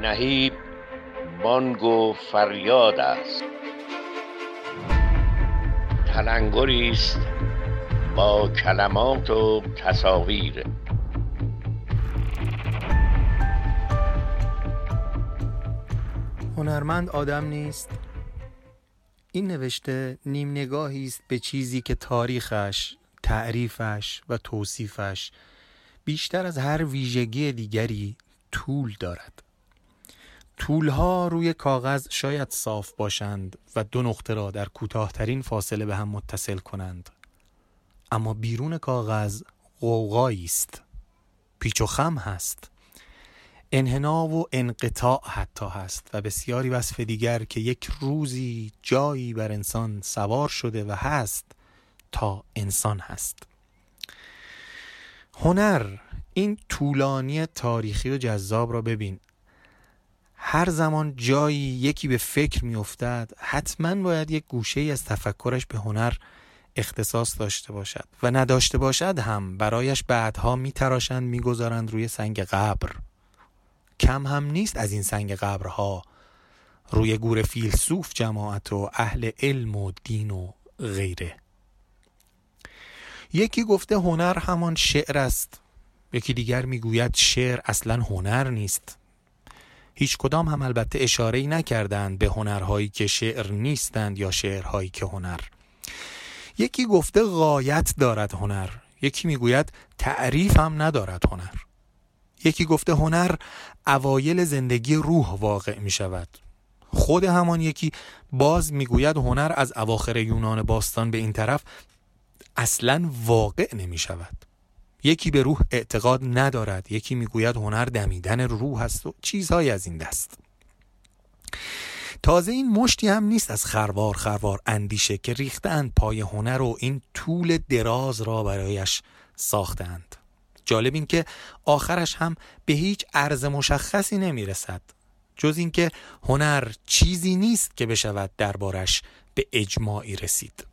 نهیب بانگ و فریاد است. تلنگری است با کلمات و تصاویر. هنرمند آدم نیست. این نوشته نیم نگاهی است به چیزی که تاریخش، تعریفش و توصیفش بیشتر از هر ویژگی دیگری طول دارد. طولها روی کاغذ شاید صاف باشند و دو نقطه را در کوتاهترین فاصله به هم متصل کنند. اما بیرون کاغذ غوغایی است. پیچ و خم هست. انحنا و انقطاع حتی هست و بسیاری وصف دیگر که یک روزی جایی بر انسان سوار شده و هست تا انسان هست هنر این طولانی تاریخی و جذاب را ببین هر زمان جایی یکی به فکر میافتد حتما باید یک گوشه ای از تفکرش به هنر اختصاص داشته باشد و نداشته باشد هم برایش بعدها میتراشند می‌گذارند روی سنگ قبر. کم هم نیست از این سنگ قبرها. روی گور فیلسوف جماعت و اهل علم و دین و غیره. یکی گفته هنر همان شعر است. یکی دیگر می‌گوید شعر اصلا هنر نیست. هیچ کدام هم البته اشاره نکردند به هنرهایی که شعر نیستند یا شعرهایی که هنر. یکی گفته غایت دارد هنر یکی می‌گوید تعریف هم ندارد هنر. یکی گفته هنر اوایل زندگی روح واقع می شود خود همان یکی باز می‌گوید هنر از اواخر یونان باستان به این طرف اصلا واقع نمی شود یکی به روح اعتقاد ندارد یکی می‌گوید هنر دمیدن روح است و چیزهایی از این دست. تازه این مشتی هم نیست از خروار خروار اندیشه که ریختند پای هنر و این طول دراز را برایش ساختند جالب این که آخرش هم به هیچ عرض مشخصی نمی‌رسد. جز اینکه هنر چیزی نیست که بشود دربارش به اجماعی رسید.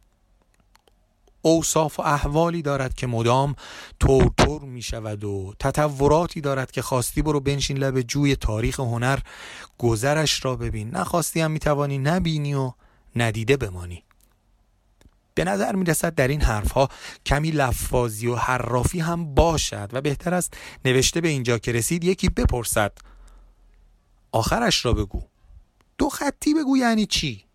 اوصاف و احوالی دارد که مدام تورتور می شود و تطوراتی دارد که خواستی برو بنشین لب جوی تاریخ هنر گذرش را ببین. نخواستی هم می توانی نبینی و ندیده بمانی. به نظر می رسد در این حرفها کمی لفاظی و حرافی هم باشد و بهتر است نوشته به اینجا که رسید یکی بپرسد. آخرش را بگو. دو خطی بگو یعنی چی؟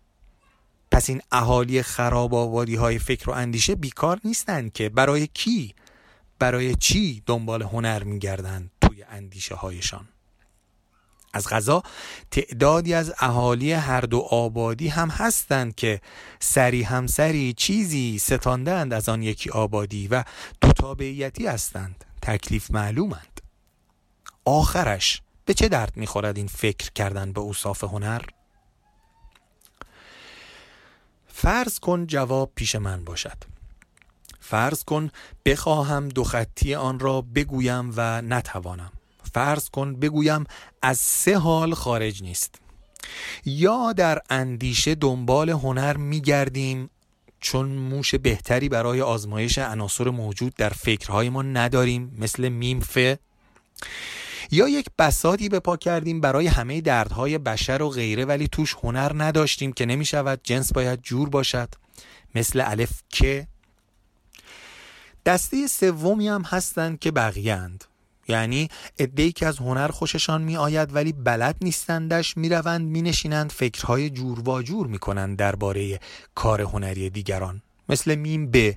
پس این اهالی خراب آبادی های فکر و اندیشه بیکار نیستند که برای کی؟ برای چی دنبال هنر میگردند توی اندیشه هایشان؟ از غذا تعدادی از اهالی هر دو آبادی هم هستند که سری همسری چیزی ستاندند از آن یکی آبادی و دو تابعیتی هستند تکلیف معلومند آخرش به چه درد می‌خورد این فکر کردن به اوصاف هنر؟ فرض کن جواب پیش من باشد. فرض کن بخواهم دو خطی آن را بگویم و نتوانم. فرض کن بگویم از سه حال خارج نیست. یا در اندیشه دنبال هنر میگردیم چون موش بهتری برای آزمایش عناصر موجود در فکرهای ما نداریم مثل میمفه یا یک بساطی به پا کردیم برای همه دردهای بشر و غیره ولی توش هنر نداشتیم که نمی شود جنس باید جور باشد. مثل الف که دسته سومی هم هستند که بقیهاند یعنی ادهی که از هنر خوششان می آید ولی بلد نیستندش می روند می نشینند فکرهای جور و جور می کنند درباره کار هنری دیگران. مثل میم ب.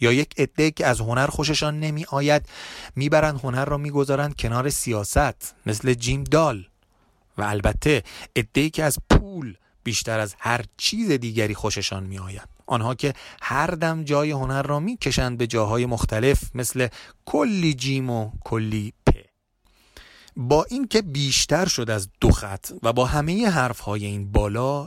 یا یک عده که از هنر خوششان نمی آید می‌برند هنر را می‌گذارند کنار سیاست مثل جیم دال. و البته عده که از پول بیشتر از هر چیز دیگری خوششان می آید. آنها که هر دم جای هنر را می‌کشند به جاهای مختلف مثل کلی جیم و کلی پ. با اینکه بیشتر شد از دو خط و با همه حرف های این بالا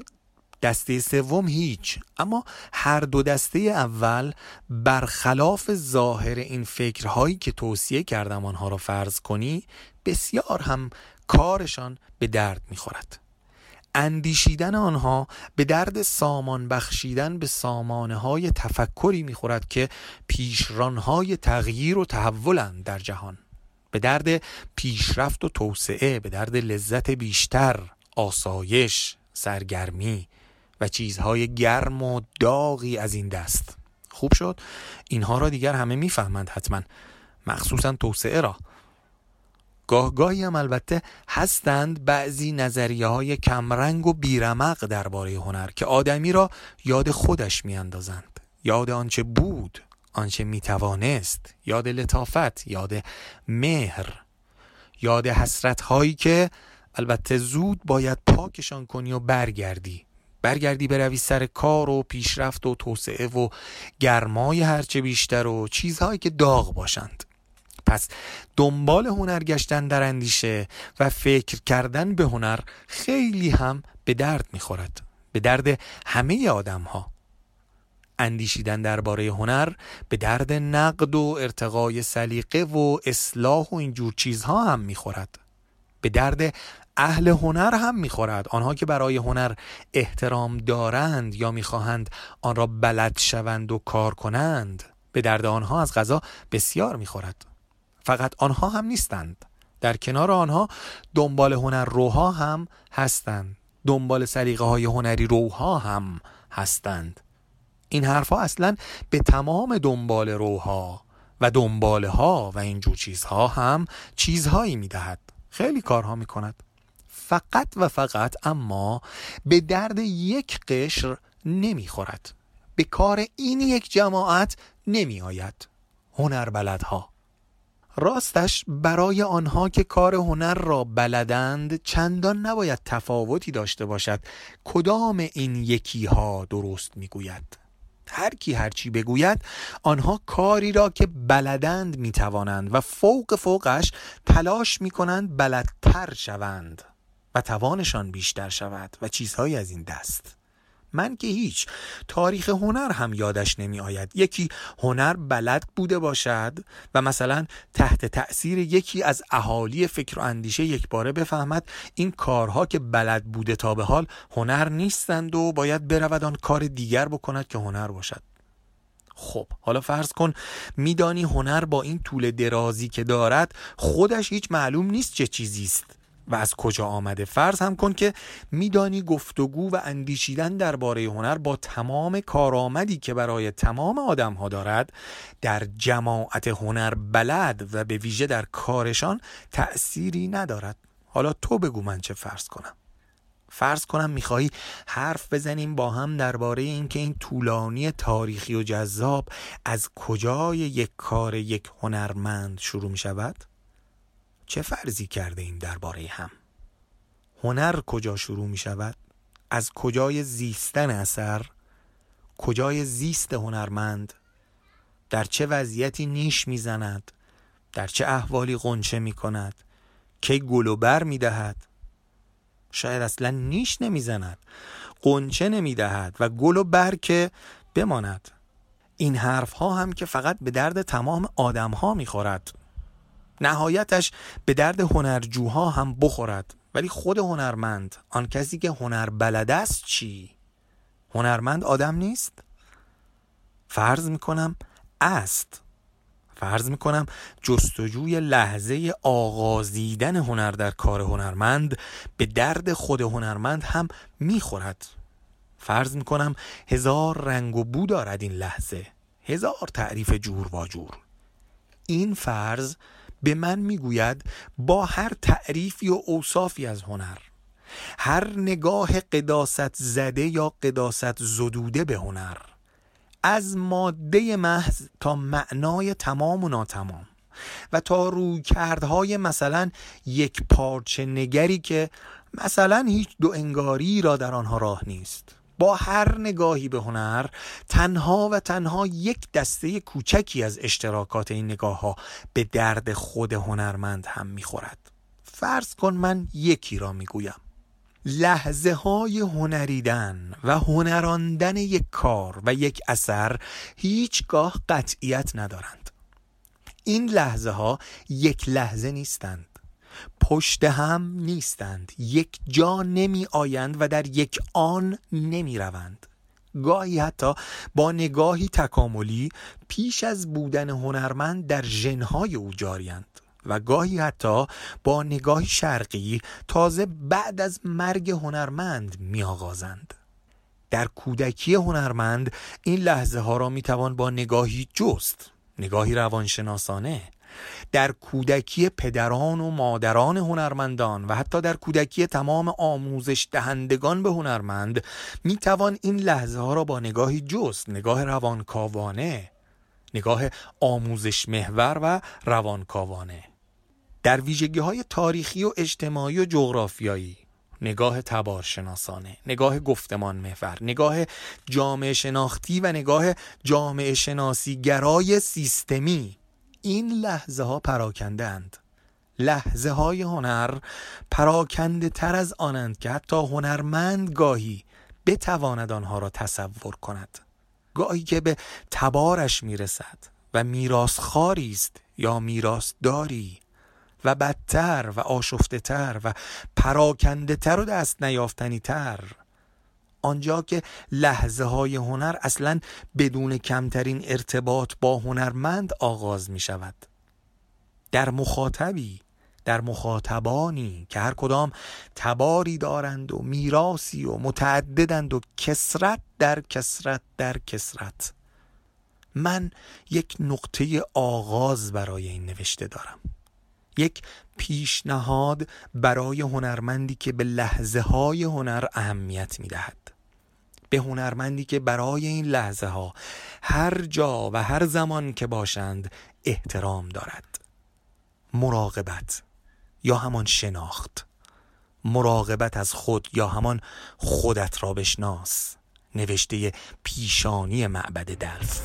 دسته سوم هیچ. اما هر دو دسته اول برخلاف ظاهر این فکرهایی که توصیه کردم آنها را فرض کنی بسیار هم کارشان به درد می‌خورد. اندیشیدن آنها به درد سامان بخشیدن به سامانه های تفکری می‌خورد که پیشرانهای تغییر و تحولند در جهان. به درد پیشرفت و توسعه به درد لذت بیشتر آسایش سرگرمی و چیزهای گرم و داغی از این دست. خوب شد. اینها را دیگر همه می‌فهمند حتما. مخصوصا توسعه را. گاهگاهی هم البته هستند بعضی نظریه های کمرنگ و بیرمق درباره هنر که آدمی را یاد خودش میاندازند. یاد آنچه بود آنچه می‌توانست یاد لطافت یاد مهر یاد حسرت هایی که البته زود باید پاکشان کنی و برگردی. برگردی بروی سر کار و پیشرفت و توسعه و گرمای هرچه بیشتر و چیزهایی که داغ باشند. پس دنبال هنر گشتن در اندیشه و فکر کردن به هنر خیلی هم به درد می‌خورد. به درد همه آدم ها اندیشیدن درباره هنر به درد نقد و ارتقای سلیقه و اصلاح و اینجور چیزها هم می‌خورد. به درد اهل هنر هم می‌خورد. آنها که برای هنر احترام دارند یا می‌خواهند آن را بلد شوند و کار کنند به درد آنها از غذا بسیار می‌خورد. فقط آنها هم نیستند. در کنار آنها دنبال هنر روها هم هستند. دنبال سلیقه های هنری روها هم هستند. این حرفها اصلا به تمام دنبال روها و دنباله ها و اینجور چیزها هم چیزهایی می‌دهد. خیلی کارها می‌کند. فقط و فقط اما به درد یک قشر نمی‌خورد. به کار این یک جماعت نمی آید هنر بلدها. راستش برای آنها که کار هنر را بلدند چندان نباید تفاوتی داشته باشد. کدام این یکی ها درست می‌گوید؟ هر کی هرچی بگوید آنها کاری را که بلدند می‌توانند و فوق فوقش تلاش می‌کنند بلدتر شوند. و توانشان بیشتر شود و چیزهایی از این دست. من که هیچ. تاریخ هنر هم یادش نمی آید یکی هنر بلد بوده باشد و مثلا تحت تأثیر یکی از اهالی فکر و اندیشه یک باره بفهمد این کارها که بلد بوده تا به حال هنر نیستند و باید برود آن کار دیگر بکند که هنر باشد. خب حالا فرض کن میدانی هنر با این طول درازی که دارد خودش هیچ معلوم نیست چه چیزی است. و از کجا آمده؟ فرض هم کن که میدانی گفتگو و اندیشیدن درباره هنر با تمام کارآمدی که برای تمام آدم ها دارد در جماعت هنر بلد و به ویژه در کارشان تأثیری ندارد. حالا تو بگو من چه فرض کنم. فرض کنم میخوایی حرف بزنیم با هم درباره اینکه این طولانی تاریخی و جذاب از کجای یک کار یک هنرمند شروع می شود؟ چه فرضی کرده ایم درباره هم؟ هنر کجا شروع می شود؟ از کجای زیستن اثر؟ کجای زیست هنرمند؟ در چه وضعیتی نیش می‌زند در چه احوالی قنچه می کند؟ کی گل و بر می دهد؟ شاید اصلا نیش نمی‌زند قنچه نمی دهد و گل و بر که بماند. این حرف ها هم که فقط به درد تمام آدم ها می خورد. نهایتش به درد هنرجوها هم بخورد. ولی خود هنرمند آن کسی که هنر بلد است چی؟ هنرمند آدم نیست؟ فرض می‌کنم است. فرض می‌کنم جستجوی لحظه آغازیدن هنر در کار هنرمند به درد خود هنرمند هم می‌خورد. فرض می‌کنم هزار رنگ و بو دارد این لحظه. هزار تعریف جور و جور این فرض به من می‌گوید با هر تعریفی و اوصافی از هنر هر نگاه قداست زده یا قداست زدوده به هنر از ماده محض تا معنای تمام و ناتمام و تا روی کردهای مثلا یک پارچه نگری که مثلا هیچ دو انگاری را در آنها راه نیست. با هر نگاهی به هنر تنها و تنها یک دسته کوچکی از اشتراکات این نگاه ها به درد خود هنرمند هم می‌خورد. فرض کن من یکی را می‌گویم. لحظه های هنریدن و هنراندن یک کار و یک اثر هیچگاه قطعیت ندارند. این لحظه ها یک لحظه نیستند. پشت هم نیستند. یک جا نمی آیند و در یک آن نمی روند. گاهی حتی با نگاهی تکاملی پیش از بودن هنرمند در ژنهای او جاریند و گاهی حتی با نگاهی شرقی تازه بعد از مرگ هنرمند میآغازند در کودکی هنرمند این لحظه ها را می توان با نگاهی جست. نگاهی روانشناسانه. در کودکی پدران و مادران هنرمندان و حتی در کودکی تمام آموزش دهندگان به هنرمند می توان این لحظه ها را با نگاهی جست نگاه روانکاوانه نگاه آموزش محور و روانکاوانه. در ویژگی های تاریخی و اجتماعی و جغرافیایی نگاه تبارشناسانه نگاه گفتمان محور نگاه جامعه شناختی و نگاه جامعه شناسی گرای سیستمی این لحظه ها پراکنده اند لحظه های هنر پراکنده تر از آنند که حتی هنرمند گاهی بتواند آنها را تصور کند. گاهی که به تبارش می‌رسد و میراث خاری است یا میراث داری و بدتر و آشفته تر و پراکنده تر و دست نیافتنی تر آنجا که لحظه های هنر اصلا بدون کمترین ارتباط با هنرمند آغاز می شود در مخاطبی در مخاطبانی که هر کدام تباری دارند و میراسی و متعددند و کسرت در کسرت در کسرت من یک نقطه آغاز برای این نوشته دارم. یک پیشنهاد برای هنرمندی که به لحظه های هنر اهمیت می دهد به هنرمندی که برای این لحظه ها هر جا و هر زمان که باشند احترام دارد. مراقبت یا همان شناخت. مراقبت از خود یا همان خودت را بشناس. نوشته پیشانی معبد دلف.